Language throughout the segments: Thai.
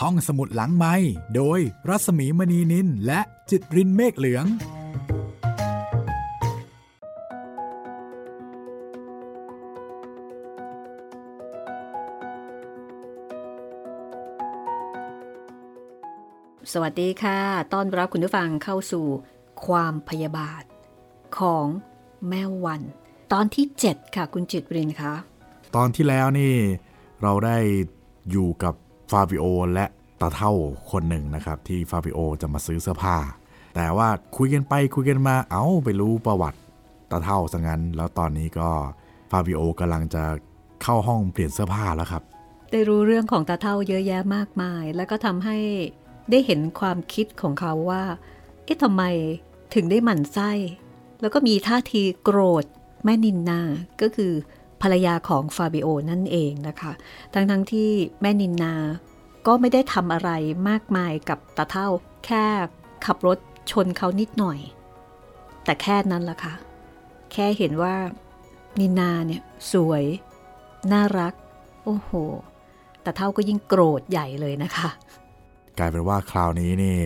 ห้องสมุดหลังไม้โดยรัสมีมณีนินและจิตรินเมฆเหลือง สวัสดีค่ะ ต้อนรับคุณผู้ฟังเข้าสู่ความพยาบาท ของแม่วัน ตอนที่ 7 ค่ะคุณจิตรินคะ ตอนที่แล้วนี่ เราได้อยู่กับ ฟาบิโอและตาเท่าคนหนึ่งนะครับ ที่ฟาบิโอจะมาซื้อเสื้อผ้า แต่ว่าคุยกันไปคุยกันมาเอา้าไปรู้ประวัติตาเท่าซะงั้น แล้วตอนนี้ก็ฟาบิโอกำลังจะเข้าห้องเปลี่ยนเสื้อผ้าแล้วครับ ได้รู้เรื่องของตาเท่าเยอะแยะมากมาย แล้วก็ทำให้ได้เห็นความคิดของเขาว่า เอ๊ะทำไมถึงได้หมั่นไส้ แล้วก็มีท่าทีโกรธแม่นินนา ก็คือ ภรรยาของฟาบิโอนั่นเองนะคะ ทั้งทั้งๆที่แม่นินนาก็ไม่ได้ทำอะไรมากมายกับตาเท่า แค่ขับรถชนเขานิดหน่อย แต่แค่นั้นละค่ะ แค่เห็นว่านินนาเนี่ยสวย น่ารัก โอ้โหแต่เท่าก็ยิ่งโกรธใหญ่เลยนะคะ กลายเป็นว่าคราวนี้นี่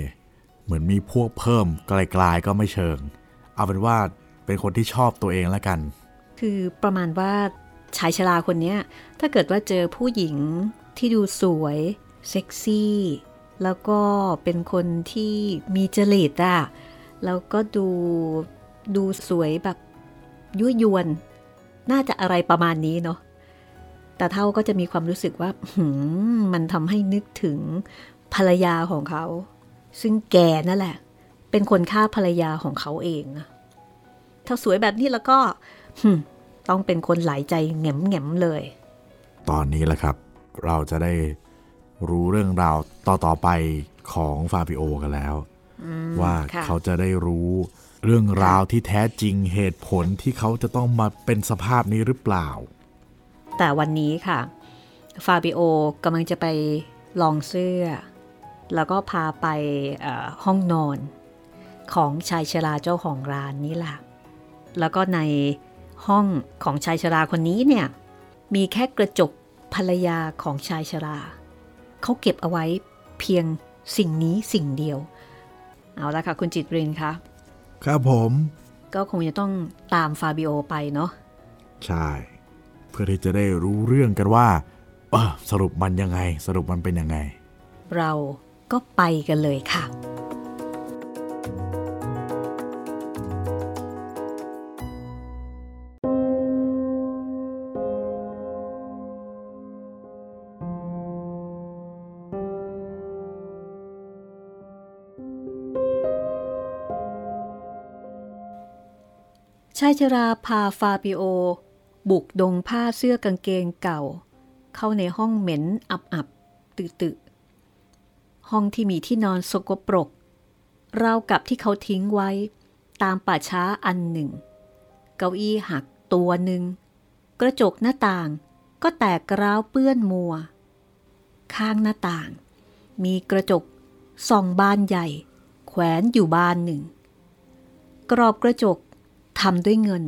เหมือนมีพวกเพิ่มไกลๆก็ไม่เชิง เอาเป็นว่าเป็นคนที่ชอบตัวเองแล้วกัน คือประมาณว่า ชายชราคนนี้ถ้าเกิดว่าเจอผู้หญิงที่ดูสวยเซ็กซี่ แล้วก็เป็นคนที่มีจริตอะแล้วก็ดูดูสวยแบบยั่วยวน น่าจะอะไรประมาณนี้เนาะแต่เท่าก็จะมีความรู้สึกว่าหืมมันทำให้นึกถึงภรรยาของเขา ซึ่งแกนั่นแหละ เป็นคนฆ่าภรรยาของเขาเองนะถ้าสวยแบบนี้แล้วก็หึม ต้องเป็นคนหลายใจแง่มแง่มๆเลย ตอนนี้แหละครับ เราจะได้รู้เรื่องราวต่อๆไปของฟาบิโอกันแล้ว ว่าค่ะเขาจะได้รู้เรื่องราวที่แท้จริงเหตุผลที่เขาจะต้องมาเป็นสภาพนี้หรือเปล่า แต่วันนี้ค่ะ ฟาบิโอกำลังจะไปลองเสื้อ แล้วก็พาไปเอ่อห้องนอน ของชายชราเจ้าของร้านนี้แหละ แล้วก็ใน ห้องของชายชราคนนี้เนี่ย มีแค่กระจกภรรยาของชายชรา เขาเก็บเอาไว้เพียงสิ่งนี้สิ่งเดียว เอาละค่ะ คุณจิตรินคะครับผม ก็คงจะต้องตามฟาบิโอไปเนาะใช่ เพื่อที่จะได้รู้เรื่องกันว่าเออสรุปมันยังไง สรุปมันเป็นยังไง เราก็ไปกันเลยค่ะายชราพาฟาบิโอ บุกดงผ้าเสื้อกางเกงเก่า เข้าในห้องเหม็นอับๆตึๆห้องที่มีที่นอนสกปรกราวกับที่เขาทิ้งไว้ ตามป่าช้าอันหนึ่ง เก้าอี้หักตัวหนึ่ง กระจกหน้าต่างก็แตกร้าวเปื้อนมัว ข้างหน้าต่าง มีกระจกส่องบานใหญ่ แขวนอยู่บานหนึ่ง กรอบกระจก ทำด้วยเงิน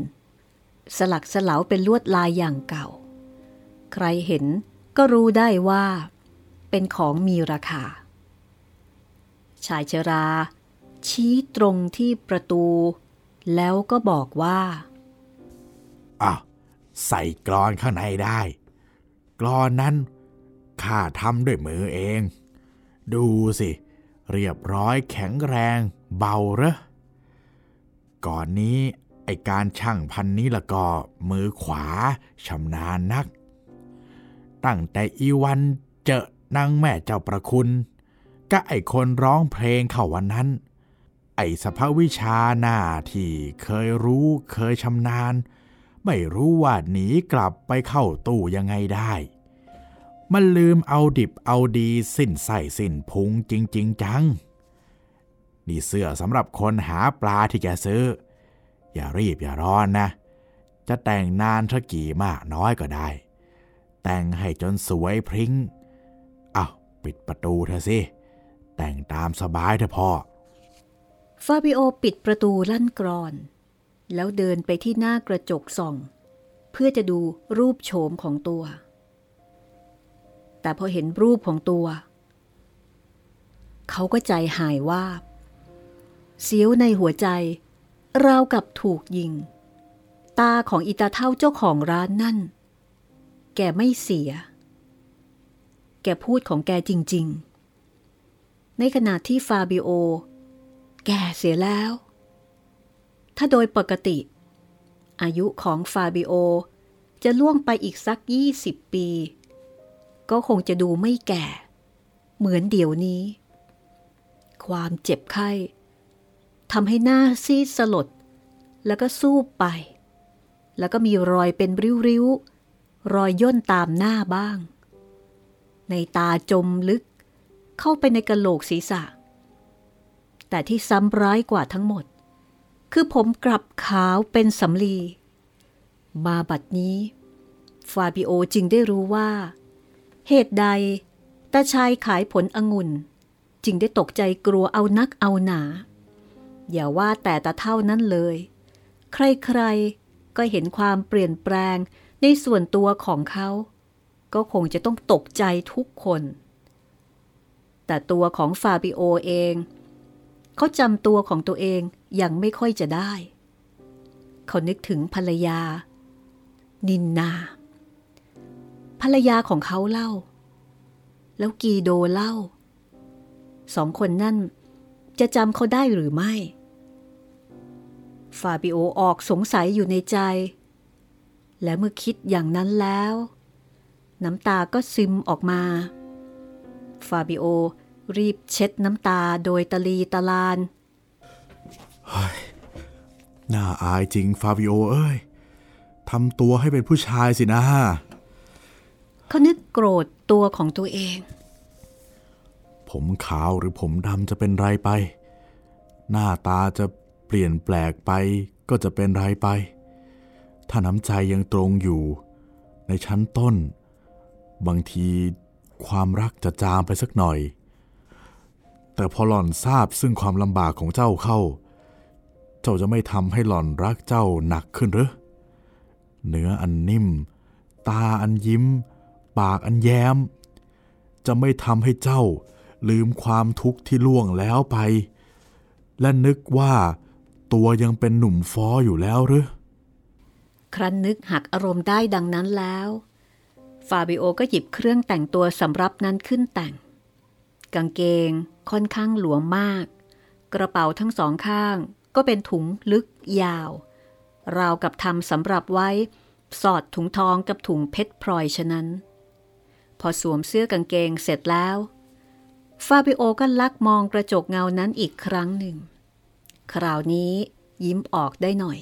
สลักสลาวเป็นลวดลายอย่างเก่า ใครเห็นก็รู้ได้ว่า เป็นของมีราคา ชายชรา ชี้ตรงที่ประตู แล้วก็บอกว่าอะใส่กรอนข้างในได้ กรอนนั้นข้าทำด้วยมือเอง ดูสิ เรียบร้อยแข็งแรงเบาเหรอก่อนนี้ ไอการช่างพันนี้ละก็มือขวาชำนาญนัก ตั้งแต่อีวันเจอนางแม่เจ้าประคุณก็ไอคนร้องเพลงเขาวันนั้น ไอสภาวิชาหน้าที่เคยรู้เคยชำนาญ ไม่รู้ว่าหนีกลับไปเข้าตู้ยังไงได้ มันลืมเอาดิบเอาดีสิ้นใส่สิ้นพุงจริงๆจัง นี่เสื้อสำหรับคนหาปลาที่แกซื้อ อย่ารีบอย่าร้อนนะ จะแต่งนานสักกี่มากน้อยก็ได้ แต่งให้จนสวยพริ้งเอาปิดประตูเธอสิ แต่งตามสบายเถอะพ่อ ฟาบิโอปิดประตูลั่นกรอน แล้วเดินไปที่หน้ากระจกส่อง เพื่อจะดูรูปโฉมของตัว แต่พอเห็นรูปของตัว เขาก็ใจหายว่าบเสียวในหัวใจ ราวกับถูกยิง ตาของอิตาเท่าเจ้าของร้านนั่น แกไม่เสีย แกพูดของแกจริง ๆ ในขณะที่ฟาบิโอ แกเสียแล้ว ถ้าโดยปกติ อายุของฟาบิโอจะล่วงไปอีกสักยี่สิบปี ก็คงจะดูไม่แก่ เหมือนเดี๋ยวนี้ ความเจ็บไข้ ทำให้หน้าซีดสลด แล้วก็สู้ไป แล้วก็มีรอยเป็นริ้วๆ รอยย่นตามหน้าบ้าง ในตาจมลึก เข้าไปในกระโหลกศีรษะ แต่ที่ซ้ำร้ายกว่าทั้งหมด คือผมกลับขาวเป็นสำลี มาบัดนี้ ฟาบิโอจึงได้รู้ว่า เหตุใดตาชายขายผลองุ่น จึงได้ตกใจกลัวเอานักเอาหนา อย่าว่าแต่ตาเท่านั้นเลย ใครๆ ก็เห็นความเปลี่ยนแปลงในส่วนตัวของเขา ก็คงจะต้องตกใจทุกคน แต่ตัวของฟาบิโอเอง เขาจำตัวของตัวเองยังไม่ค่อยจะได้ เขานึกถึงภรรยา นินนา ภรรยาของเขาเล่า แล้วกีโดเล่า สองคนนั่นจะจำเขาได้หรือไม่ ฟาบิโอออกสงสัยอยู่ในใจ และเมื่อคิดอย่างนั้นแล้ว น้ำตาก็ซึมออกมา ฟาบิโอรีบเช็ดน้ำตาโดยตะลีตะลานน่าอายจริงฟาบิโอเอ้ยทำตัวให้เป็นผู้ชายสินะเขานึกโกรธตัวของตัวเอง ผมขาวหรือผมดำจะเป็นไรไป หน้าตาจะ เปลี่ยนแปลกไปก็จะเป็นไรไป ถ้าน้ำใจยังตรงอยู่ ในชั้นต้น บางทีความรักจะจางไปสักหน่อย แต่พอหล่อนทราบซึ่งความลำบากของเจ้าเข้า เจ้าจะไม่ทำให้หล่อนรักเจ้าหนักขึ้นหรือเนื้ออันนิ่ม ตาอันยิ้ม ปากอันแย้ม จะไม่ทำให้เจ้าลืมความทุกข์ที่ล่วงแล้วไป และนึกว่า ตัวยังเป็นหนุ่มฟออยู่แล้วหรือ ครั้นนึกหักอารมณ์ได้ดังนั้นแล้ว ฟาบิโอก็หยิบเครื่องแต่งตัวสำรับนั้นขึ้นแต่ง กางเกงค่อนข้างหลวมมาก กระเป๋าทั้งสองข้างก็เป็นถุงลึกยาว ราวกับทำสำหรับไว้ สอดถุงทองกับถุงเพชรพลอยฉะนั้น พอสวมเสื้อกางเกงเสร็จแล้ว ฟาบิโอก็ลักมองกระจกเงานั้นอีกครั้งหนึ่ง คราวนี้ยิ้มออกได้หน่อย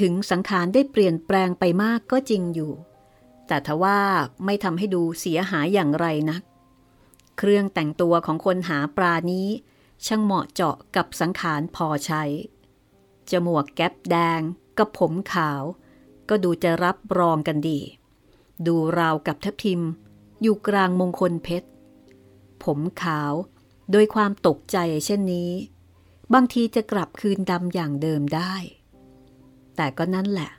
ถึงสังขารได้เปลี่ยนแปลงไปมากก็จริงอยู่ แต่ทว่าไม่ทำให้ดูเสียหายอย่างไรนัก เครื่องแต่งตัวของคนหาปลานี้ ช่างเหมาะเจาะกับสังขารพอใช้ จมวกแก๊ปแดงกับผมขาว ก็ดูจะรับรองกันดี ดูราวกับทับทิม อยู่กลางมงคลเพชร ผมขาวโดยความตกใจเช่นนี้ บางทีจะกลับคืนดำอย่างเดิมได้ แต่ก็นั่นแหละ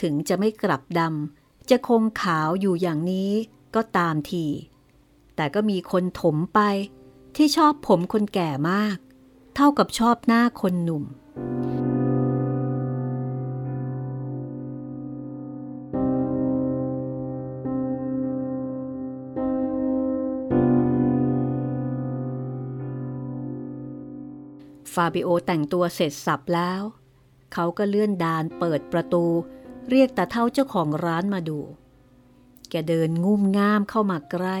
ถึงจะไม่กลับดำจะคงขาวอยู่อย่างนี้ก็ตามที แต่ก็มีคนถมไปที่ชอบผมคนแก่มาก เท่ากับชอบหน้าคนหนุ่มาบิโอแต่งตัวเสร็จสับแล้ว เขาก็เลื่อนดานเปิดประตู เรียกตาเท่าเจ้าของร้านมาดู แกเดินงุ่มง่ามเข้ามาใกล้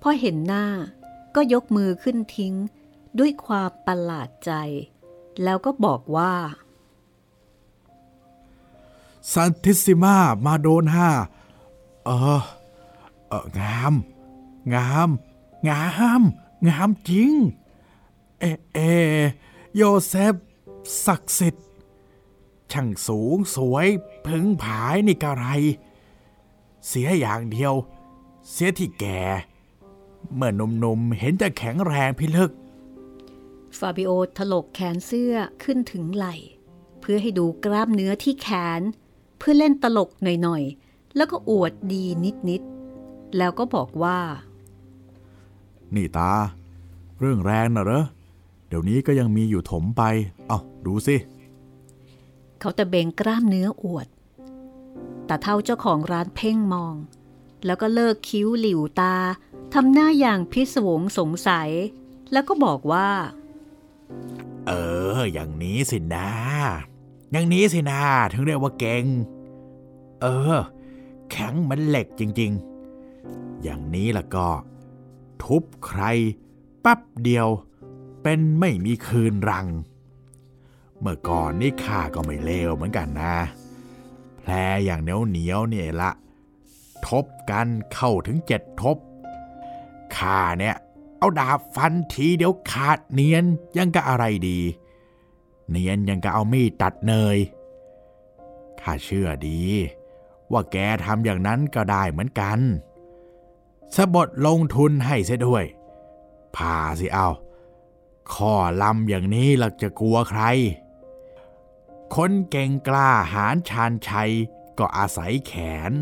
พอเห็นหน้าก็ยกมือขึ้นทิ้งด้วยความประหลาดใจ แล้วก็บอกว่า Santissima Madonna เออเอองาม งาม งาม งามจริง เอเอโยเซฟศักดิ์สิทธิ์ช่างสูงสวยพึงผายนี่กะไร เสียอย่างเดียว เสียที่แก่ เมื่อหนุ่มๆเห็นจะแข็งแรงพิลึก ฟาบิโอถลกแขนเสื้อขึ้นถึงไหล่ เพื่อให้ดูกล้ามเนื้อที่แขน เพื่อเล่นตลกหน่อยๆ แล้วก็อวดดีนิดๆ แล้วก็บอกว่า นี่ตา เรื่องแรงน่ะเหรอเดี๋ยวนี้ก็ยังมีอยู่ถมไป เอาดูสิ เขาตะเบงกล้ามเนื้ออวด แต่เท่าเจ้าของร้านเพ่งมอง แล้วก็เลิกคิ้วหลิวตาทำหน้าอย่างพิศวงสงสัย แล้วก็บอกว่า เออ อย่างนี้สินะ อย่างนี้สินะถึงเรียกว่าเก่ง เออ แข็งเหมันเหล็กจริง ๆ อย่างนี้ล่ะก็ ทุบใครแป๊บเดียว เป็นไม่มีคืนรัง เมื่อก่อนนี่ข้าก็ไม่เลวเหมือนกันนะ แผลอย่างเหนียวเหนียวเนี่ยละ ทบกันเข้าถึงเจ็ดทบ ข้าเนี่ยเอาดาบฟันทีเดียวขาดเนียนยังกะอะไรดี เนียนยังกะเอามีดตัดเนย ข้าเชื่อดี ว่าแกทำอย่างนั้นก็ได้เหมือนกันสะบดลงทุนให้เสียด้วยพาสิเอา ข้อลำอย่างนี้หลักจะกลัวใคร คนเก่งกล้าหาญชาญชัยก็อาศัยแขน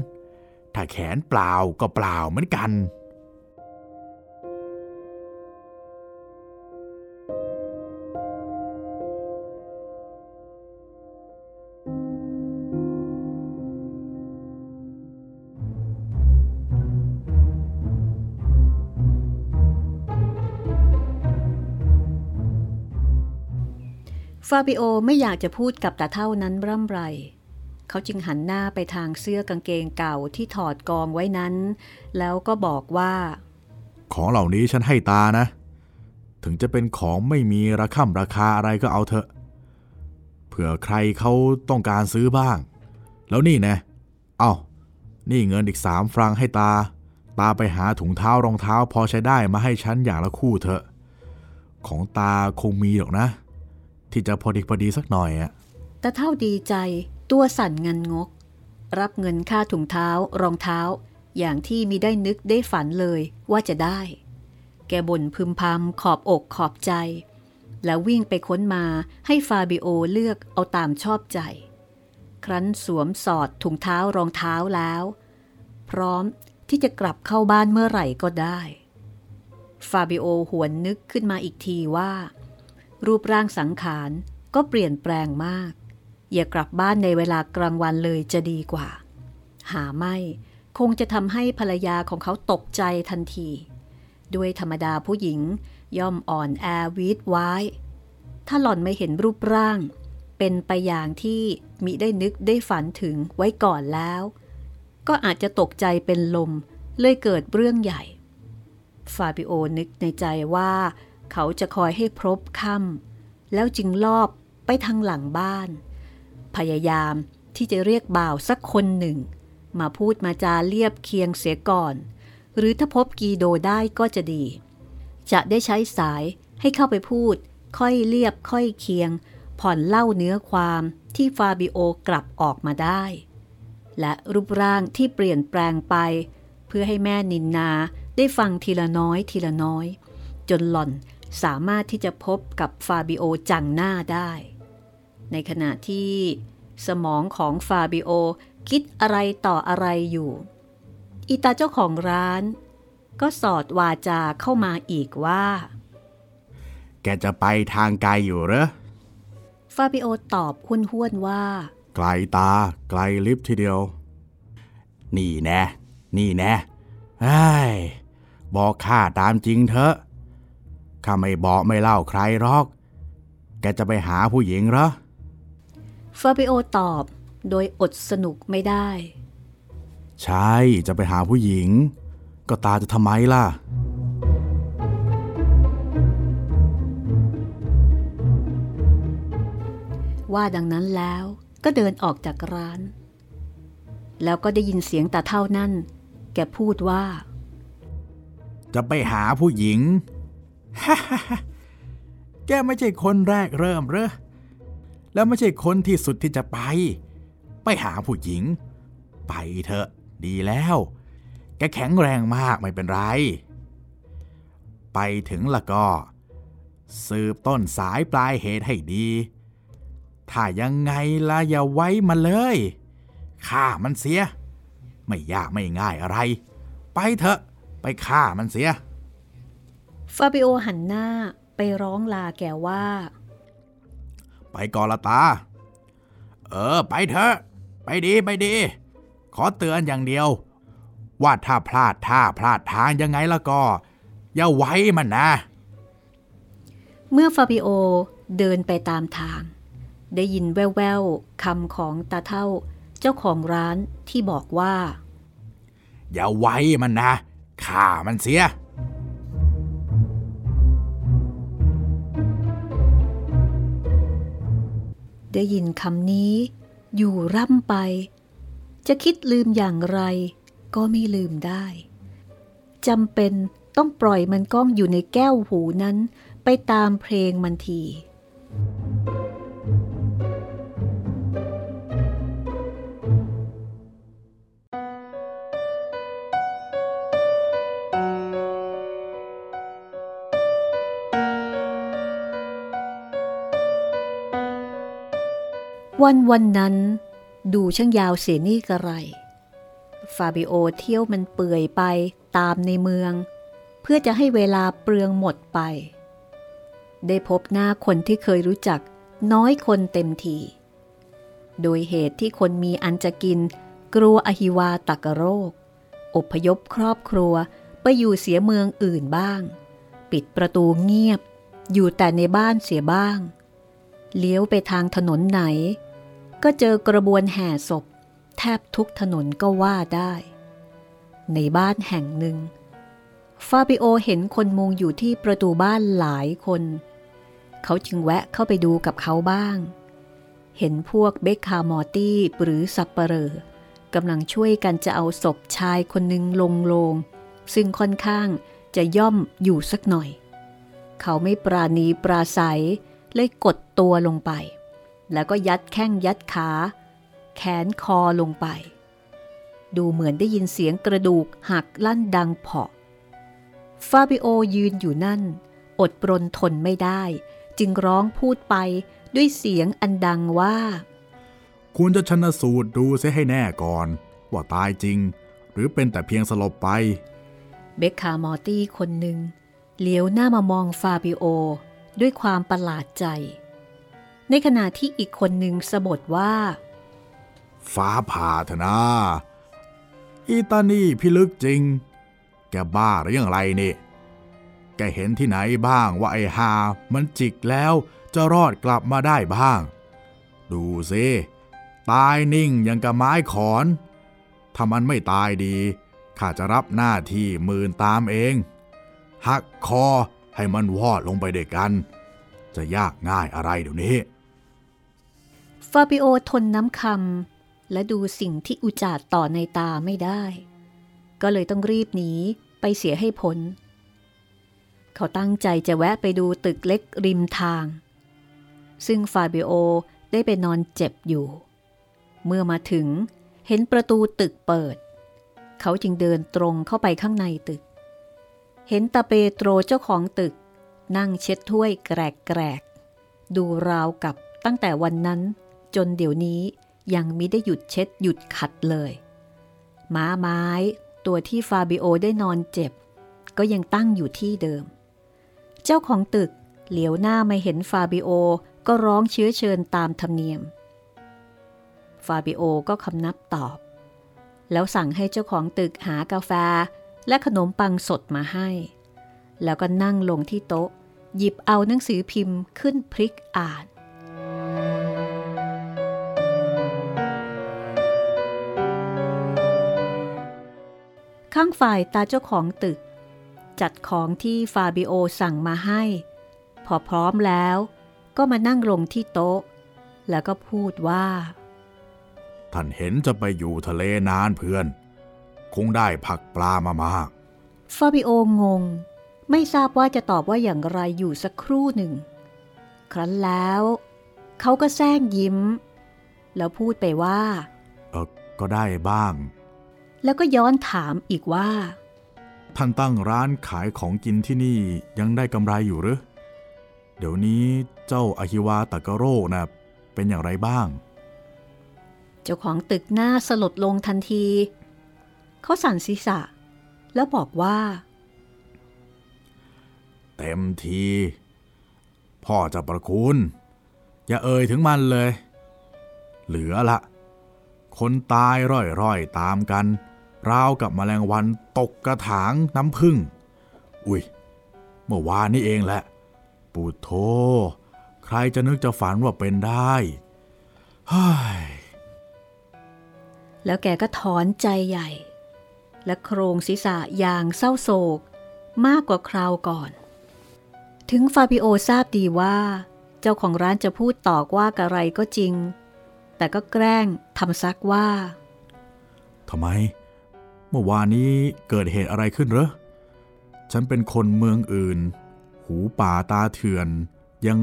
ถ้าแขนเปล่าก็เปล่าเหมือนกัน ฟาบิโอไม่อยากจะพูดกับตาเท่านั้นร่ำไร เขาจึงหันหน้าไปทางเสื้อกางเกงเก่าที่ถอดกองไว้นั้น แล้วก็บอกว่า ของเหล่านี้ฉันให้ตานะ ถึงจะเป็นของไม่มีราคาราคาอะไรก็เอาเถอะ เผื่อใครเขาต้องการซื้อบ้าง แล้วนี่นะ เอานี่เงินอีกสามฟรังให้ตา ตาไปหาถุงเท้ารองเท้าพอใช้ได้มาให้ฉันอย่างละคู่เถอะ ของตาคงมีหรอกนะ ที่จะพอดีพอดีสักหน่อยอะแตาเท่าดีใจตัวสั่นเงินงก รับเงินค่าถุงเท้ารองเท้า อย่างที่มีได้นึกได้ฝันเลยว่าจะได้ แกบ่นพึมพำขอบอกขอบใจ แล้ววิ่งไปค้นมาให้ฟาบิโอเลือกเอาตามชอบใจ ครั้นสวมสอดถุงเท้ารองเท้าแล้ว พร้อมที่จะกลับเข้าบ้านเมื่อไหร่ก็ได้ ฟาบิโอหวนนึกขึ้นมาอีกทีว่า รูปร่างสังขารก็เปลี่ยนแปลงมาก อย่ากลับบ้านในเวลากลางวันเลยจะดีกว่า หาไม่คงจะทำให้ภรรยาของเขาตกใจทันที ด้วยธรรมดาผู้หญิงย่อมอ่อนแอวีดไว้ ถ้าหล่อนไม่เห็นรูปร่าง เป็นไปอย่างที่มิได้นึกได้ฝันถึงไว้ก่อนแล้ว ก็อาจจะตกใจเป็นลมเลยเกิดเรื่องใหญ่ ฟาบิโอนึกในใจว่า เขาจะคอยให้พรบค่ำแล้วจึงลอบไปทางหลังบ้าน พยายามที่จะเรียกบ่าวสักคนหนึ่ง มาพูดมาจาเรียบเคียงเสียก่อน หรือถ้าพบกีโดได้ก็จะดี จะได้ใช้สายให้เข้าไปพูด ค่อยเรียบค่อยเคียง ผ่อนเล่าเนื้อความที่ฟาบิโอกลับออกมาได้ และรูปร่างที่เปลี่ยนแปลงไป เพื่อให้แม่นินนาได้ฟังทีละน้อยทีละน้อย จนหล่อน สามารถที่จะพบกับฟาบิโอจังหน้าได้ ในขณะที่สมองของฟาบิโอคิดอะไรต่ออะไรอยู่อีตาเจ้าของร้าน ก็สอดวาจาเข้ามาอีกว่า แกจะไปทางไกลอยู่เหรอ ฟาบิโอตอบห้วนๆว่า ไกลตาไกลลิบทีเดียว นี่แน่นี่แน่ไอ้ยบอกข้าตามจริงเถอะ ข้าไม่บอกไม่เล่าใครหรอก แกจะไปหาผู้หญิงเหรอฟาบิโอตอบโดยอดสนุกไม่ได้ ใช่จะไปหาผู้หญิง ก็ตาจะทำไมล่ะ ว่าดังนั้นแล้วก็เดินออกจากร้าน แล้วก็ได้ยินเสียงตาเท่านั่น แกพูดว่า จะไปหาผู้หญิง แกไม่ใช่คนแรกเริ่มเหรอ แล้วไม่ใช่คนที่สุดที่จะไป ไปหาผู้หญิง ไปเถอะดีแล้ว แกแข็งแรงมากไม่เป็นไร ไปถึงละก็ สืบต้นสายปลายเหตุให้ดี ถ้ายังไงล่ะอย่าไว้มาเลยฆ่ามันเสีย ไม่ยากไม่ง่ายอะไร ไปเถอะ ไปฆ่ามันเสีย ฟาบิโอหันหน้าไปร้องลาแกว่า ไปก่อนละตา เออ ไปเถอะ ไปดีไปดี ขอเตือนอย่างเดียว ว่าถ้าพลาดท่าพลาดทางยังไงแล้วก็ อย่าไว้มันนะ เมื่อฟาบิโอเดินไปตามทาง ได้ยินแว่วๆคำของตาเท่าเจ้าของร้านที่บอกว่า อย่าไว้มันนะฆ่ามันเสีย ได้ยินคำนี้ อยู่ร่ำไป จะคิดลืมอย่างไรก็ไม่ลืมได้จำเป็นต้องปล่อยมันก้องอยู่ในแก้วหูนั้น ไปตามเพลงมันที วันวันนั้น ดูช่างยาวเสียนี่กระไร ฟาบิโอเที่ยวมันเปื่อยไปตามในเมือง เพื่อจะให้เวลาเปลืองหมดไป ได้พบหน้าคนที่เคยรู้จักน้อยคนเต็มที โดยเหตุที่คนมีอันจะกิน กลัวอหิวาตกโรค อพยพครอบครัวไปอยู่เสียเมืองอื่นบ้าง ปิดประตูเงียบ อยู่แต่ในบ้านเสียบ้าง เลี้ยวไปทางถนนไหน ก็เจอกระบวนแห่ศพ แทบทุกถนนก็ว่าได้ ในบ้านแห่งหนึ่ง ฟาบิโอเห็นคนมุงอยู่ที่ประตูบ้านหลายคน เขาจึงแวะเข้าไปดูกับเขาบ้าง เห็นพวกเบคคามอร์ตี้หรือสับปเรอกำลังช่วยกันจะเอาศพชายคนหนึ่งลงโลง ซึ่งค่อนข้างจะย่อมอยู่สักหน่อย เขาไม่ปราณีปราศัยเลยกดตัวลงไป แล้วก็ยัดแข้งยัดขา แขนคอลงไป ดูเหมือนได้ยินเสียงกระดูกหักลั่นดังเพาะ ฟาบิโอยืนอยู่นั่น อดปรนทนไม่ได้ จึงร้องพูดไปด้วยเสียงอันดังว่าคุณจะชนสูตรดูเสียให้แน่ก่อน ว่าตายจริง หรือเป็นแต่เพียงสลบไป เบคคามอร์ตี้คนหนึ่งเหลียวหน้ามามองฟาบิโอด้วยความประหลาดใจ ในขณะที่อีกคนหนึ่งสะบดว่า ฟ้าผ่าเถอะนะอีตานี่พิลึกจริง แกบ้าหรือยังไรนี่ แกเห็นที่ไหนบ้างว่าไอ้หามันจิกแล้วจะรอดกลับมาได้บ้าง ดูสิตายนิ่งอย่างกับไม้ขอน ถ้ามันไม่ตายดี ข้าจะรับหน้าที่มืนตามเอง หักคอให้มันวอดลงไปเด้วกัน จะยากง่ายอะไรเดี๋ยวนี้ ฟาบิโอทนน้ำคำและดูสิ่งที่อุจจารต่อในตาไม่ได้ ก็เลยต้องรีบหนีไปเสียให้พ้น เขาตั้งใจจะแวะไปดูตึกเล็กริมทาง ซึ่งฟาบิโอได้ไปนอนเจ็บอยู่ เมื่อมาถึงเห็นประตูตึกเปิด เขาจึงเดินตรงเข้าไปข้างในตึก เห็นตาเปโตรเจ้าของตึก นั่งเช็ดถ้วยแกรกๆดูราวกับตั้งแต่วันนั้น จนเดี๋ยวนี้ยังมิได้หยุดเช็ดหยุดขัดเลยม้าไม้ตัวที่ฟาบิโอได้นอนเจ็บ ก็ยังตั้งอยู่ที่เดิม เจ้าของตึกเหลียวหน้าไมาเห็นฟาบิโอก็ร้องเชื้อเชิญตามธรรมเนียม ฟาบิโอก็คำนับตอบ แล้วสั่งให้เจ้าของตึกหากาแฟและขนมปังสดมาให้ แล้วก็นั่งลงที่โต๊ะ หยิบเอาหนังสือพิมพ์ขึ้นพลิกอ่าน ข้างฝ่ายตาเจ้าของตึก จัดของที่ฟาบิโอสั่งมาให้ พอพร้อมแล้วก็มานั่งลงที่โต๊ะ แล้วก็พูดว่า ท่านเห็นจะไปอยู่ทะเลนานเพื่อน คงได้ผักปลามามากฟาบิโองง ไม่ทราบว่าจะตอบว่าอย่างไรอยู่สักครู่หนึ่ง ครั้นแล้วเขาก็แซงยิ้ม แล้วพูดไปว่า เออก็ได้บ้าง แล้วก็ย้อนถามอีกว่า ท่านตั้งร้านขายของกินที่นี่ยังได้กำไรอยู่หรือ เดี๋ยวนี้เจ้าอาฮิวาตะกะโรกนะเป็นอย่างไรบ้าง เจ้าของตึกหน้าสลดลงทันที เขาสั่นศีรษะ แล้วบอกว่า เต็มที พ่อจะประคุณ อย่าเอ่ยถึงมันเลย เหลือละคนตายร่อยๆตามกัน ราวกับมแมลงวันตกกระถางน้ำพึ่งอุ้ย เมื่อวานนี่เองแหละ ปูโท ใครจะนึกจะฝันว่าเป็นได้เฮ้ยแล้วแกก็ถอนใจใหญ่ และโครงศีรษะอย่างเศร้าโศกมากกว่าคราวก่อน ถึงฟาบิโอทราบดีว่า เจ้าของร้านจะพูดตอกว่าอะไรก็จริง แต่ก็แกล้งทำซักว่าทำไม เมื่อวานนี้เกิดเหตุอะไรขึ้นเหรอ ฉันเป็นคนเมืองอื่น หูป่าตาเถื่อน ยัง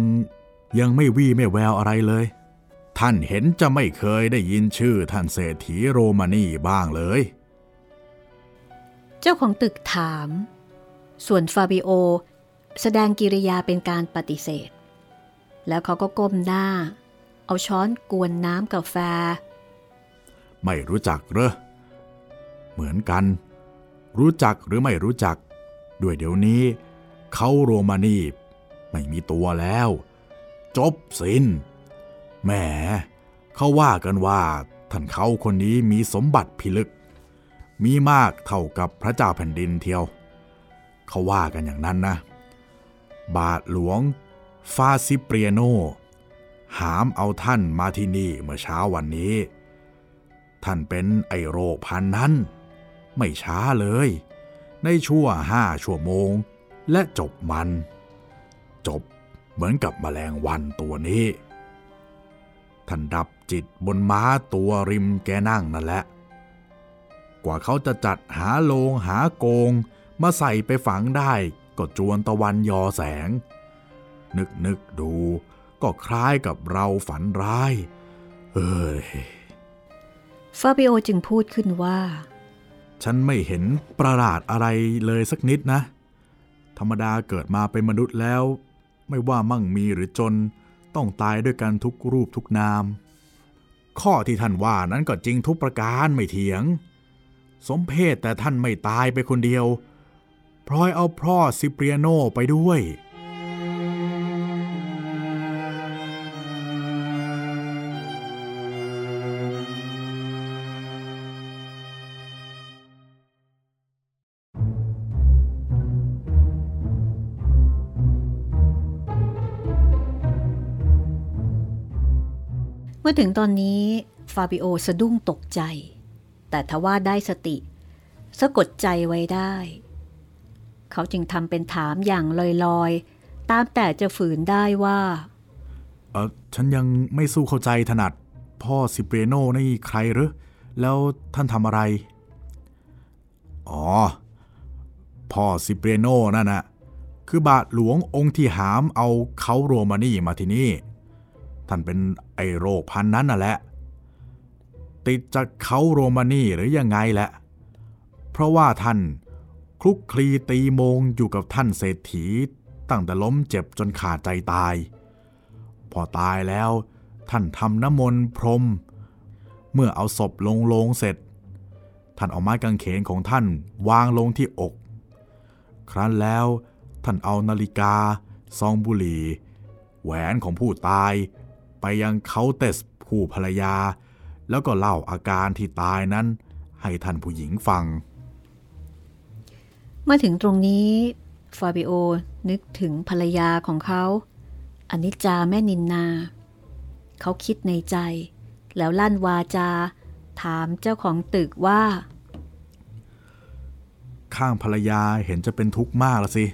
ยังไม่วี่ไม่แววอะไรเลย ท่านเห็นจะไม่เคยได้ยินชื่อท่านเศรษฐีโรมานีบ้างเลย เจ้าของตึกถาม ส่วนฟาบิโอ แสดงกิริยาเป็นการปฏิเสธ แล้วเขาก็ก้มหน้า เอาช้อนกวนน้ำกาแฟ ไม่รู้จักเหรอ เหมือนกัน รู้จักหรือไม่รู้จัก ด้วยเดี๋ยวนี้ เขาโรมานีไม่มีตัวแล้ว จบสิน้นแหมเขาว่ากันว่าท่านเขาคนนี้มีสมบัติพิลึก มีมากเท่ากับพระเจ้าแผ่นดินเทียว เขาว่ากันอย่างนั้นนะ บาทหลวงฟาซิเปรียโน หามเอาท่านมาที่นี่เมื่อเช้าวันนี้ ท่านเป็นไอโรคพันนั้น ไม่ช้าเลย ในชั่วห้าชั่วโมง และจบมัน จบเหมือนกับแมลงวันตัวนี้ ท่านดับจิตบนม้าตัวริมแกนั่งนั่นแหละ กว่าเขาจะจัดหาโลงหาโกง มาใส่ไปฝังได้ก็จวนตะวันยอแสง นึกนึกดูก็คล้ายกับเราฝันร้าย เอ้ยฟาบิโอจึงพูดขึ้นว่า ฉันไม่เห็นประหลาดอะไรเลยสักนิดนะ ธรรมดาเกิดมาเป็นมนุษย์แล้ว ไม่ว่ามั่งมีหรือจนต้องตายด้วยกันทุกรูปทุกนาม ข้อที่ท่านว่านั้นก็จริงทุกประการไม่เถียง สมเพศแต่ท่านไม่ตายไปคนเดียวพลอยเอาพ่อซิเปรียโนไปด้วย มื่อถึงตอนนี้ฟาบิโอสะดุ้งตกใจ แต่ทว่าได้สติ สะกดใจไว้ได้ เขาจึงทำเป็นถามอย่างลอยๆ ตามแต่จะฝืนได้ว่าเออฉันยังไม่สู้เข้าใจถนัด พ่อซิเปรโนนี่ใครหรือ แล้วท่านทำอะไร อ๋อ พ่อซิเปรโนนั่นนะคือบาทหลวงองค์ที่หามเอาเขาโรมานี่มาที่นี่ ท่านเป็น ไอโรคพันนั้นน่ะแหละ ติดจากเขาโรมานี่หรือยังไงแหละ เพราะว่าท่านคลุกคลีตีโมงอยู่กับท่านเศรษฐี ตั้งแต่ล้มเจ็บจนขาดใจตาย พอตายแล้วท่านทำน้ำมนต์พรม เมื่อเอาศพลงโลงเสร็จ ท่านเอาไม้กางเขนของท่านวางลงที่อก ครั้นแล้วท่านเอานาฬิกา ซองบุหรี่ แหวนของผู้ตาย ยังเคาน์เตสผู้ภรรยา แล้วก็เล่าอาการที่ตายนั้น ให้ท่านผู้หญิงฟังมาถึงตรงนี้ฟาบิโอนึกถึงภรรยาของเขาอนิจจาแม่นินนา เขาคิดในใจ แล้วลั่นวาจา ถามเจ้าของตึกว่า ข้างภรรยาเห็นจะเป็นทุกข์มากละสิ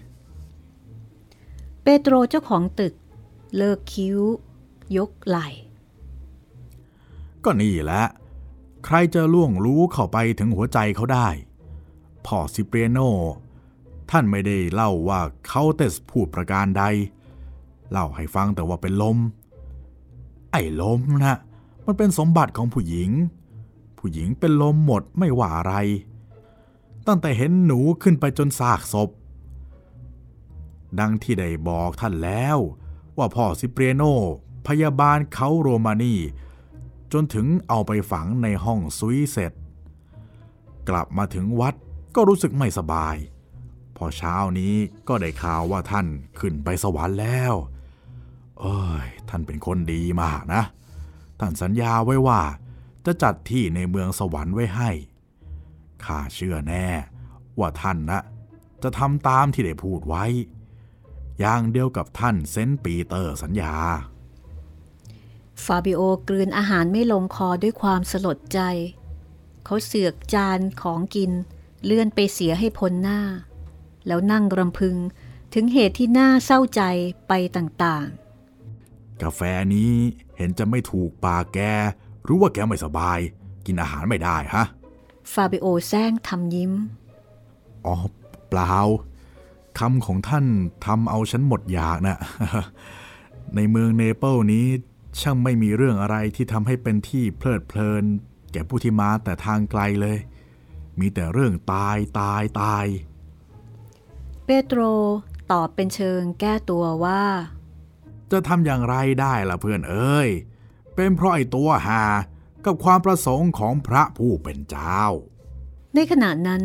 เปโตรเจ้าของตึก เลิกคิ้ว ยกไหล่ก็นี่แหละ ใครจะล่วงรู้เข้าไปถึงหัวใจเขาได้ พ่อซิเปรียโน ท่านไม่ได้เล่าว่าเขาเตสพูดประการใด เล่าให้ฟังแต่ว่าเป็นลม ไอ้ลมนะมันเป็นสมบัติของผู้หญิง ผู้หญิงเป็นลมหมดไม่ว่าอะไร ตั้งแต่เห็นหนูขึ้นไปจนซากศพ ดังที่ได้บอกท่านแล้วว่าพ่อซิเปรียโน พยาบาลเขาโรมานีจนถึงเอาไปฝังในห้องซุยเสร็จ กลับมาถึงวัดก็รู้สึกไม่สบาย พอเช้านี้ก็ได้ข่าวว่าท่านขึ้นไปสวรรค์แล้วเอ้ยท่านเป็นคนดีมากนะ ท่านสัญญาไว้ว่า จะจัดที่ในเมืองสวรรค์ไว้ให้ข้าเชื่อแน่ ว่าท่านนะจะทำตามที่ได้พูดไว้ อย่างเดียวกับท่านเซนต์ปีเตอร์สัญญา ฟาบิโอกลืนอาหารไม่ลงคอด้วยความสลดใจ เขาเสือกจานของกิน เลื่อนไปเสียให้พ้นหน้า แล้วนั่งรำพึงถึงเหตุที่น่าเศร้าใจไปต่างกาแฟนี้เห็นจะไม่ถูกปากแกหรือว่าแกไม่สบาย กินอาหารไม่ได้ฮะๆฟาบิโอแซงทำยิ้ม อ๋อ เปล่าคำของท่านทำเอาฉันหมดอยากนะในเมืองเนเปิลนี้ ช่างไม่มีเรื่องอะไรที่ทำให้เป็นที่เพลิดเพลิน แก่ผู้ที่มาแต่ทางไกลเลย มีแต่เรื่องตายตายตาย เปโตรตอบเป็นเชิงแก้ตัวว่า จะทำอย่างไรได้ล่ะเพื่อนเอ้ย เป็นเพราะไอ้ตัวหากับความประสงค์ของพระผู้เป็นเจ้า ในขณะนั้น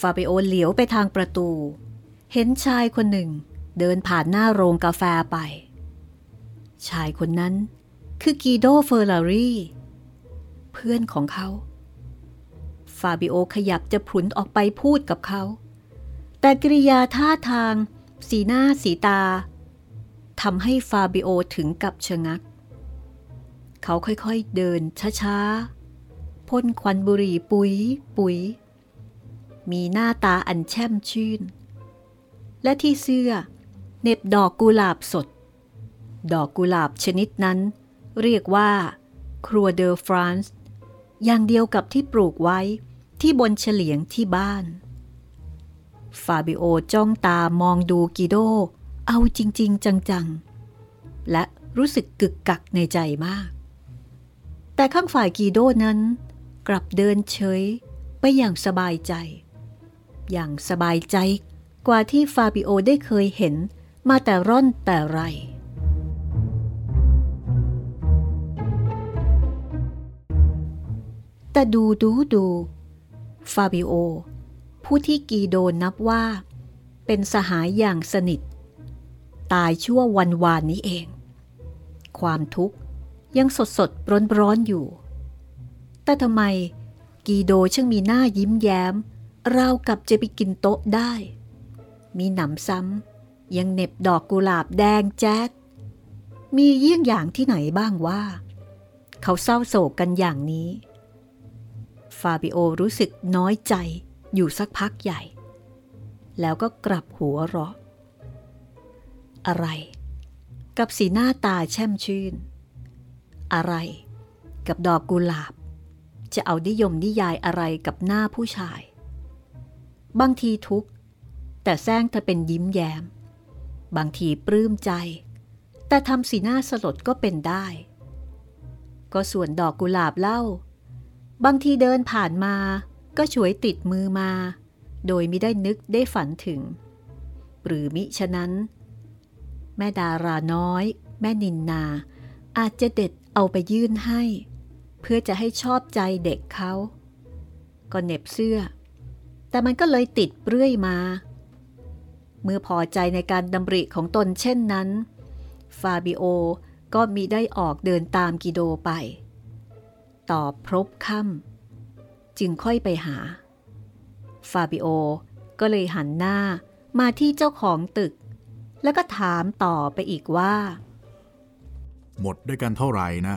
ฟาบิโอเหลียวไปทางประตู เห็นชายคนหนึ่งเดินผ่านหน้าโรงกาแฟไป ชายคนนั้นคือกีโดเฟอร์รารีเพื่อนของเขา ฟาบิโอขยับจะพลุนออกไปพูดกับเขา แต่กริยาท่าทาง สีหน้าสีตาทำให้ฟาบิโอถึงกับชะงัก เขาค่อยๆเดินช้าๆพ่นควันบุหรี่ปุ๋ยปุ๋ย มีหน้าตาอันแช่มชื่น และที่เสื้อเน็บดอกกุหลาบสด ดอกกุหลาบชนิดนั้น เรียกว่า Gloire de France อย่างเดียวกับที่ปลูกไว้ที่บนเฉลียงที่บ้าน ฟาบิโอจ้องตามองดูกีโด เอาจริง ๆ จัง ๆ และรู้สึกกึกกักในใจมาก แต่ข้างฝ่ายกีโดนั้น กลับเดินเฉยไปอย่างสบายใจ อย่างสบายใจกว่าที่ฟาบิโอได้เคยเห็นมาแต่ร่อนแต่ไร แต่ดูดูดู ฟาบิโอ ผู้ที่กีโดนับว่า เป็นสหายอย่างสนิท ตายชั่ววันวานนี้เอง ความทุกข์ยังสดสดร้อนร้อนอยู่ แต่ทำไมกีโดช่างมีหน้ายิ้มแย้มราวกับจะไปกินโต๊ะได้ มีหนำซ้ำยังเน็บดอกกุหลาบแดงแจ๊ดมีเยี่ยงอย่างที่ไหนบ้างว่า เขาเศร้าโศกกันอย่างนี้ ฟาบิโอรู้สึกน้อยใจอยู่สักพักใหญ่ แล้วก็กลับหัวเราะ อะไร กับสีหน้าตาแช่มชื่น อะไร กับดอกกุหลาบ จะเอานิยมนิยายอะไรกับหน้าผู้ชาย บางทีทุกข์ แต่แซงเธอเป็นยิ้มแย้ม บางทีปลื้มใจ แต่ทำสีหน้าสลดก็เป็นได้ ก็ส่วนดอกกุหลาบเล่า บางทีเดินผ่านมาก็ฉวยติดมือมา โดยไม่ได้นึกได้ฝันถึง หรือมิฉะนั้น แม่ดาราน้อย แม่นินนา อาจจะเด็ดเอาไปยื่นให้ เพื่อจะให้ชอบใจเด็กเขา ก็เหน็บเสื้อ แต่มันก็เลยติดเรื่อยมา เมื่อพอใจในการดำริของตนเช่นนั้น ฟาบิโอก็มีได้ออกเดินตามกิโดไป ตอบพรบค่ำจึงค่อยไปหา ฟาบิโอก็เลยหันหน้ามาที่เจ้าของตึก แล้วก็ถามต่อไปอีกว่า หมดด้วยกันเท่าไหร่นะ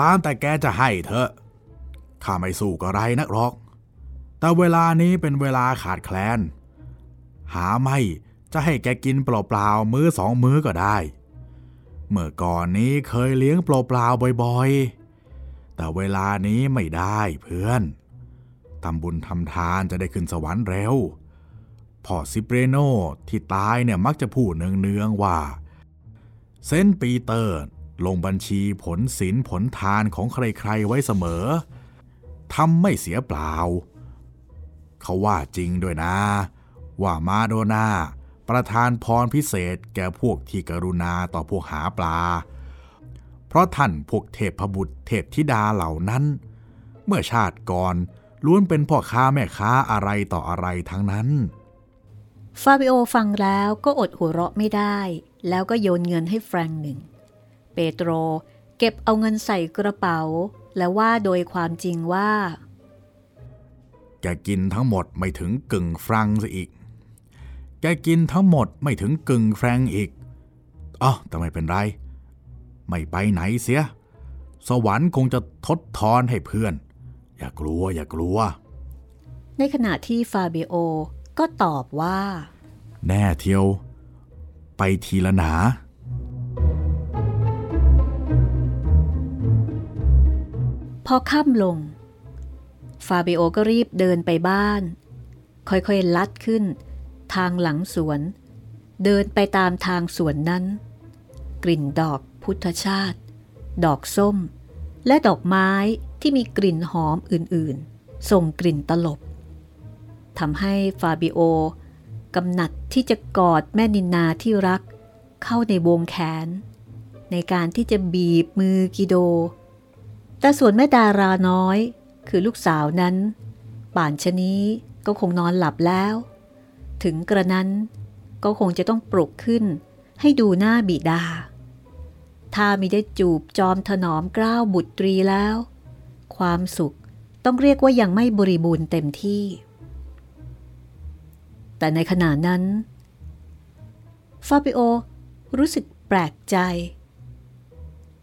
ตามแต่แกจะให้เถอะข้าไม่สู้ก็ไรนักหรอก แต่เวลานี้เป็นเวลาขาดแคลน หาไม่จะให้แกกินเปล่าๆ มื้อสองมื้อก็ได้ เมื่อก่อนนี้เคยเลี้ยงเปล่าๆบ่อยๆ แต่เวลานี้ไม่ได้เพื่อน ทำบุญทำทานจะได้ขึ้นสวรรค์เร็ว พ่อซิเปรโนที่ตายเนี่ยมักจะพูดเนืองๆว่า เซนปีเตอร์ ลงบัญชีผลศีลผลทานของใครๆไว้เสมอ ทำไม่เสียเปล่า เขาว่าจริงด้วยนะ ว่ามาโดนา ประทานพรพิเศษแก่พวกที่กรุณาต่อพวกหาปลา เพราะท่านพวกเทพบุตรเทพธิดาเหล่านั้น เมื่อชาติก่อนล้วนเป็นพ่อค้าแม่ค้าอะไรต่ออะไรทั้งนั้น ฟาบิโอฟังแล้วก็อดหัวเราะไม่ได้ แล้วก็โยนเงินให้แฟรงค์หนึ่ง เปโตรเก็บเอาเงินใส่กระเป๋า และว่าโดยความจริงว่าแกกินทั้งหมดไม่ถึงกึ่งฟรังซะอีก แกกินทั้งหมดไม่ถึงกึ่งแฟรงอีกอ๋อแต่ไม่เป็นไร ไม่ไปไหนเสีย สวรรค์คงจะทดทอนให้เพื่อน อย่ากลัวอย่ากลัว ในขณะที่ฟาบิโอก็ตอบว่า แน่เที่ยว ไปทีละหนาพอค่ำลง ฟาบิโอก็รีบเดินไปบ้าน ค่อยๆลัดขึ้น ทางหลังสวน เดินไปตามทางสวนนั้น กลิ่นดอกพุทธชาติ ดอกส้ม และดอกไม้ที่มีกลิ่นหอมอื่นๆ ส่งกลิ่นตลบทำให้ฟาบิโอกำหนัดที่จะกอดแม่นินนาที่รักเข้าในวงแขน ในการที่จะบีบมือกิโด แต่ส่วนแม่ดาราน้อย คือลูกสาวนั้น ป่านชนี้ก็คงนอนหลับแล้ว ถึงกระนั้น ก็คงจะต้องปลุกขึ้น ให้ดูหน้าบิดา ถ้ามิได้จูบจอมถนอมกล้าวบุตรีแล้ว ความสุขต้องเรียกว่ายังไม่บริบูรณ์เต็มที่ แต่ในขณะนั้น ฟาบิโอรู้สึกแปลกใจ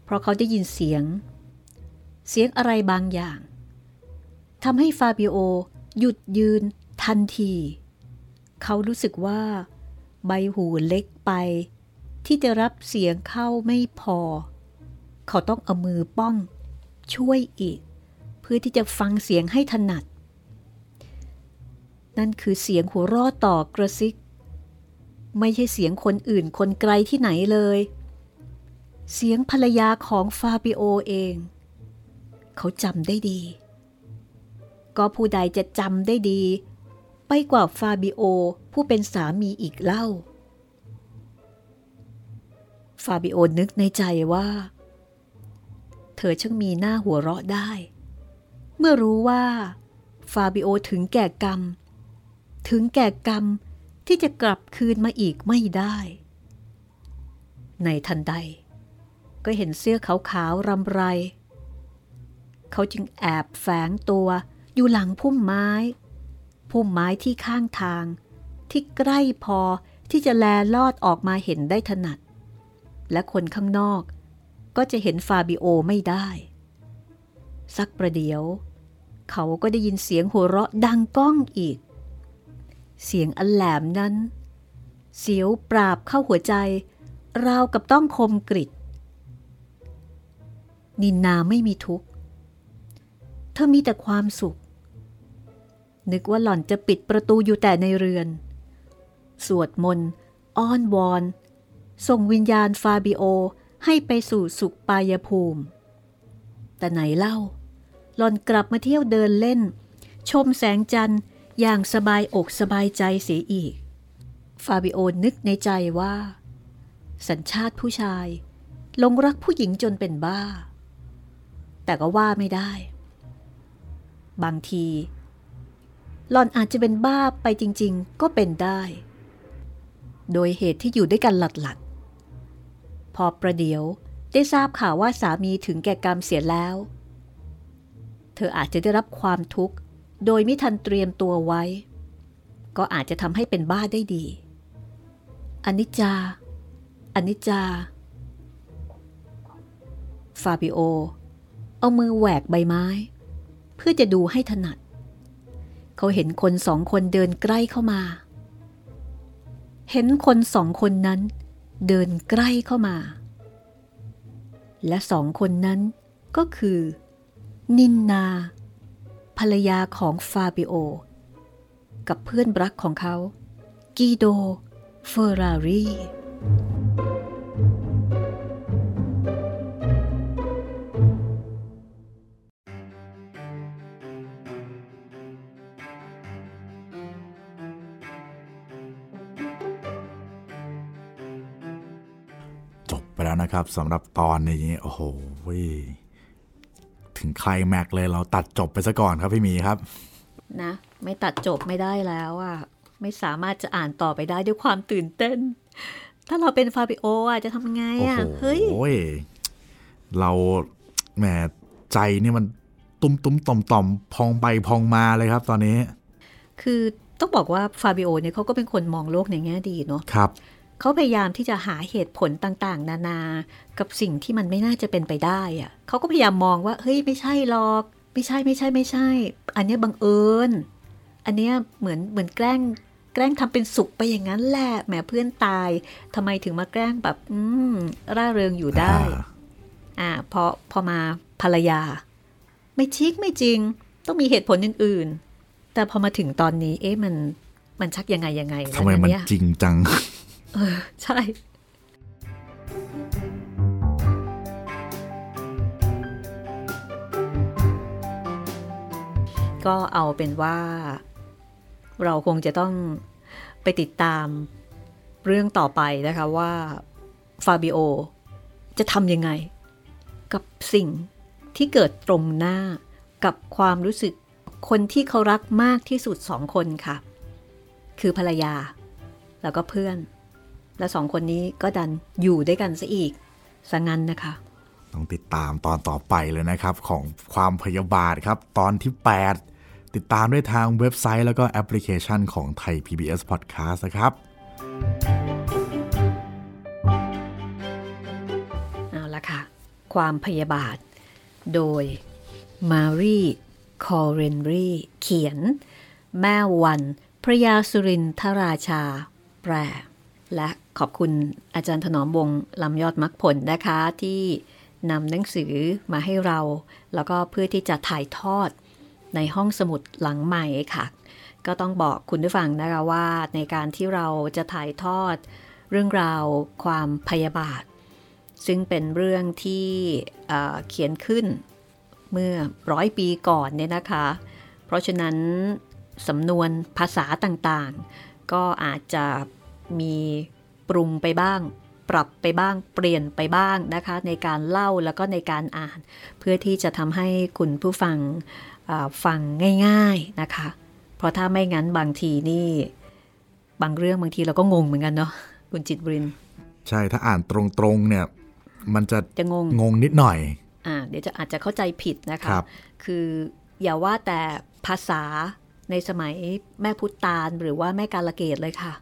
เพราะเขาได้ยินเสียง เสียงอะไรบางอย่างทำให้ฟาบิโอหยุดยืนทันที เขารู้สึกว่า ใบหูเล็กไป ที่จะรับเสียงเข้าไม่พอ เขาต้องเอามือป้อง ช่วยอีก เพื่อที่จะฟังเสียงให้ถนัด นั่นคือเสียงหัวราะต่อกระซิก ไม่ใช่เสียงคนอื่นคนไกลที่ไหนเลย เสียงภรรยาของฟาบิโอเอง เขาจำได้ดี ก็ผู้ใดจะจำได้ดี ไปกว่าฟาบิโอผู้เป็นสามีอีกเล่า ฟาบิโอนึกในใจว่า เธอช่างมีหน้าหัวเราะได้ เมื่อรู้ว่า ฟาบิโอถึงแก่กรรม ถึงแก่กรรมที่จะกลับคืนมาอีกไม่ได้ ในทันใด ก็เห็นเสื้อขาวๆรำไร เขาจึงแอบแฝงตัวอยู่หลังพุ่มไม้ พุ่มไม้ที่ข้างทาง ที่ใกล้พอที่จะแลลอดออกมาเห็นได้ถนัด และคนข้างนอกก็จะเห็นฟาบิโอไม่ได้ สักประเดี๋ยว เขาก็ได้ยินเสียงหัวเราะดังก้องอีก เสียงอันแหลมนั้น เสียวปราบเข้าหัวใจ ราวกับต้องคมกริดนินนาไม่มีทุกข์ เธอมีแต่ความสุข นึกว่าหล่อนจะปิดประตูอยู่แต่ในเรือน สวดมนต์อ้อนวอน ส่งวิญญาณฟาบิโอให้ไปสู่สุขปายภูมิ แต่ไหนเล่า หล่อนกลับมาเที่ยวเดินเล่น ชมแสงจันทร์อย่างสบายอกสบายใจเสียอีก ฟาบิโอนึกในใจว่า สัญชาติผู้ชายหลงรักผู้หญิงจนเป็นบ้า แต่ก็ว่าไม่ได้ บางที หล่อนอาจจะเป็นบ้าไปจริง ๆ ก็เป็นได้ โดยเหตุที่อยู่ด้วยกันหลัดๆพอประเดี๋ยวได้ทราบข่าวว่าสามีถึงแก่กรรมเสียแล้ว เธออาจจะได้รับความทุกข์ โดยไม่ทันเตรียมตัวไว้ ก็อาจจะทำให้เป็นบ้าได้ดีอนิจจาอนิจจา ฟาบิโอ เอามือแหวกใบไม้ เพื่อจะดูให้ถนัด เขาเห็นคนสองคนเดินใกล้เข้ามา เห็นคนสองคนนั้น เดินใกล้เข้ามา และสองคนนั้นก็คือ นินนา ภรรยาของฟาบิโอ กับเพื่อนรักของเขา กีโด เฟอร์รารี นะครับสำหรับตอนนี้โอ้โหถึงใครแม็กเลยเราตัดจบไปซะก่อนครับพี่หมีครับ นะ ไม่ตัดจบไม่ได้แล้วอะ่ะไม่สามารถจะอ่านต่อไปได้ด้วยความตื่นเต้น ถ้าเราเป็นฟาบิโออะจะทำไงโอ้อะโหเฮ้ยเราแหมใจนี่มันตุ้มตุ้มต่อมต่อมพองไปพองมาเลยครับตอนนี้ คือต้องบอกว่าฟาบิโอเนี่ยเขาก็เป็นคนมองโลกในแง่ดีเนาะครับ เขาพยายามที่จะหาเหตุผลต่างๆ นานา กับสิ่งที่มันไม่น่าจะเป็นไปได้อะเขาก็พยายามมองว่า เฮ้ย ไม่ใช่หรอก ไม่ใช่ไม่ใช่ไม่ใช่ อันเนี้ยบังเอิญ อันเนี้ยเหมือนเหมือนแกล้ง แกล้งทำเป็นสุขไปอย่างนั้นแหละ แหมเพื่อนตายทำไมถึงมาแกล้งแบบ อืม ร่าเริงอยู่ได้ อ่าอ่าพอ พอมาภรรยา ไม่ชิกไม่จริง ต้องมีเหตุผลอื่น ๆ แต่พอมาถึงตอนนี้ เอ๊ะ มัน มันชักยังไงยังไงทำไมมันเนี่ยจริงจัง เออ ใช่ก็เอาเป็นว่า เราคงจะต้องไปติดตามเรื่องต่อไปนะคะว่าฟาบิโอจะทำยังไง กับสิ่งที่เกิดตรงหน้ากับความรู้สึกคนที่เขารักมากที่สุดสองคนค่ะ คือภรรยา แล้วก็เพื่อน และสองคนนี้ก็ดันอยู่ด้วยกันซะอีกซะงั้นนะคะ ต้องติดตามตอนต่อไปเลยนะครับ ของความพยาบาทครับ ตอนที่ 8 ติดตามได้ทางเว็บไซต์แล้วก็แอปพลิเคชันของไทย PBS Podcast นะครับเอาละค่ะ ความพยาบาท โดยมารีคอเรนรีเขียน แม่วัน พระยาสุรินทราชา แปลและ ขอบคุณอาจารย์ถนอมวงลำยอดมักผลนะคะที่นำหนังสือมาให้เรา แล้วก็เพื่อที่จะถ่ายทอดในห้องสมุดหลังใหม่ค่ะ ก็ต้องบอกคุณผู้ฟังนะคะว่าในการที่เราจะถ่ายทอดเรื่องราวความพยาบาท ซึ่งเป็นเรื่องที่เเขียนขึ้นเมื่อร้อยปีก่อนเนี่ยนะคะ เพราะฉะนั้นสำนวนภาษาต่างๆ ก็อาจจะมี ปรุงไปบ้าง ปรับไปบ้างเปลี่ยนไปบ้างนะคะ ในการเล่าแล้วก็ในการอ่าน เพื่อที่จะทำให้คุณผู้ฟังเอ่อฟังง่าย ๆนะคะ เพราะถ้าไม่งั้นบางทีนี่ บางเรื่องบางทีเราก็งงเหมือนกันเนาะคุณจิตบรินทร์ใช่ถ้าอ่านตรงๆเนี่ยมันจะจะงงงงนิดหน่อยอ่าเดี๋ยวจะอาจจะเข้าใจผิดนะคะครับคืออย่าว่าแต่ภาษาในสมัยแม่พุทธตาลหรือว่าแม่กาลเกตเลยค่ะ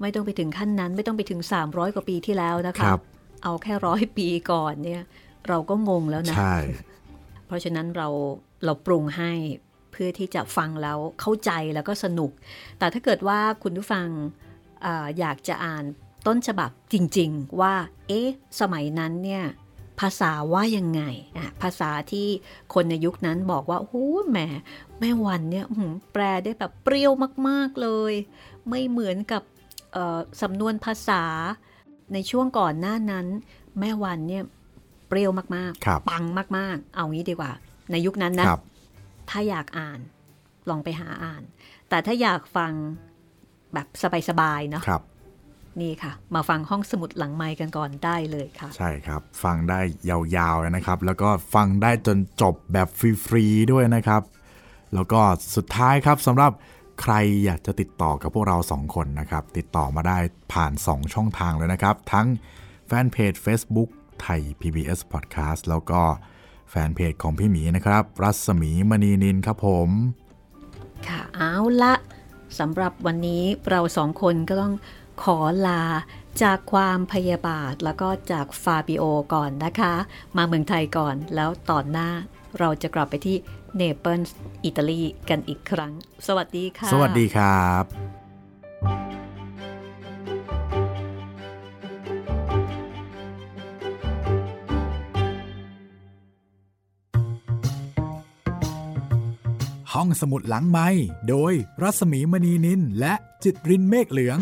ไม่ต้องไปถึงขั้นนั้น ไม่ต้องไปถึง 300 กว่าปีที่แล้วนะคคะรับเอาแค่ร้อยปีก่อนเนี่ย เราก็งงแล้วนะใช่เพราะฉะนั้นเราเราปรุงให้เพื่อที่จะฟังแล้วเข้าใจแล้วก็สนุก แต่ถ้าเกิดว่าคุณผู้ฟังอาอยากจะอ่านต้นฉบับจริง ๆ ว่า เอ๊ะ สมัยนั้นเนี่ยภาษาว่ายังไงอะภาษาที่คนในยุคนั้นบอกว่าโอ้โหแหมแม่วันเนี่ยอื้อหือแปลได้แบบเปรี้ยวมาก ๆเลย ไม่เหมือนกับเอ่อ สำนวนภาษาในช่วงก่อนหน้านั้น แม่วันเนี่ยเปรี้ยวมากครับปังมากๆ เอางี้ดีกว่า ในยุคนั้นนะครับถ้าอยากอ่านลองไปหาอ่าน แต่ถ้าอยากฟังแบบสบายๆเนาะครับนี่ค่ะ มาฟังห้องสมุดหลังไมค์กันก่อนได้เลยค่ะ ใช่ครับ ฟังได้ยาวๆเลยนะครับ แล้วก็ฟังได้จนจบแบบฟรีๆด้วยนะครับ แล้วก็สุดท้ายครับสำหรับ ใครอยากจะติดต่อกับพวกเราสองคนนะครับ ติดต่อมาได้ผ่าน 2 ช่องทางเลยนะครับ ทั้งแฟนเพจ Facebook ไทย PBS Podcast แล้วก็แฟนเพจของพี่หมีนะครับ รัศมีมณีนินครับผม ค่ะเอาละสำหรับวันนี้เราสองคนก็ต้องขอลาจากความพยาบาทแล้วก็จากฟาบิโอก่อนนะคะ มาเมืองไทยก่อนแล้วตอนหน้าเราจะกลับไปที่ เนเปิลส์อิตาลีกันอีกครั้ง สวัสดีค่ะ สวัสดีครับห้องสมุดหลังไม้โดยรัสมีมณีนินและจิตรินเมฆเหลือง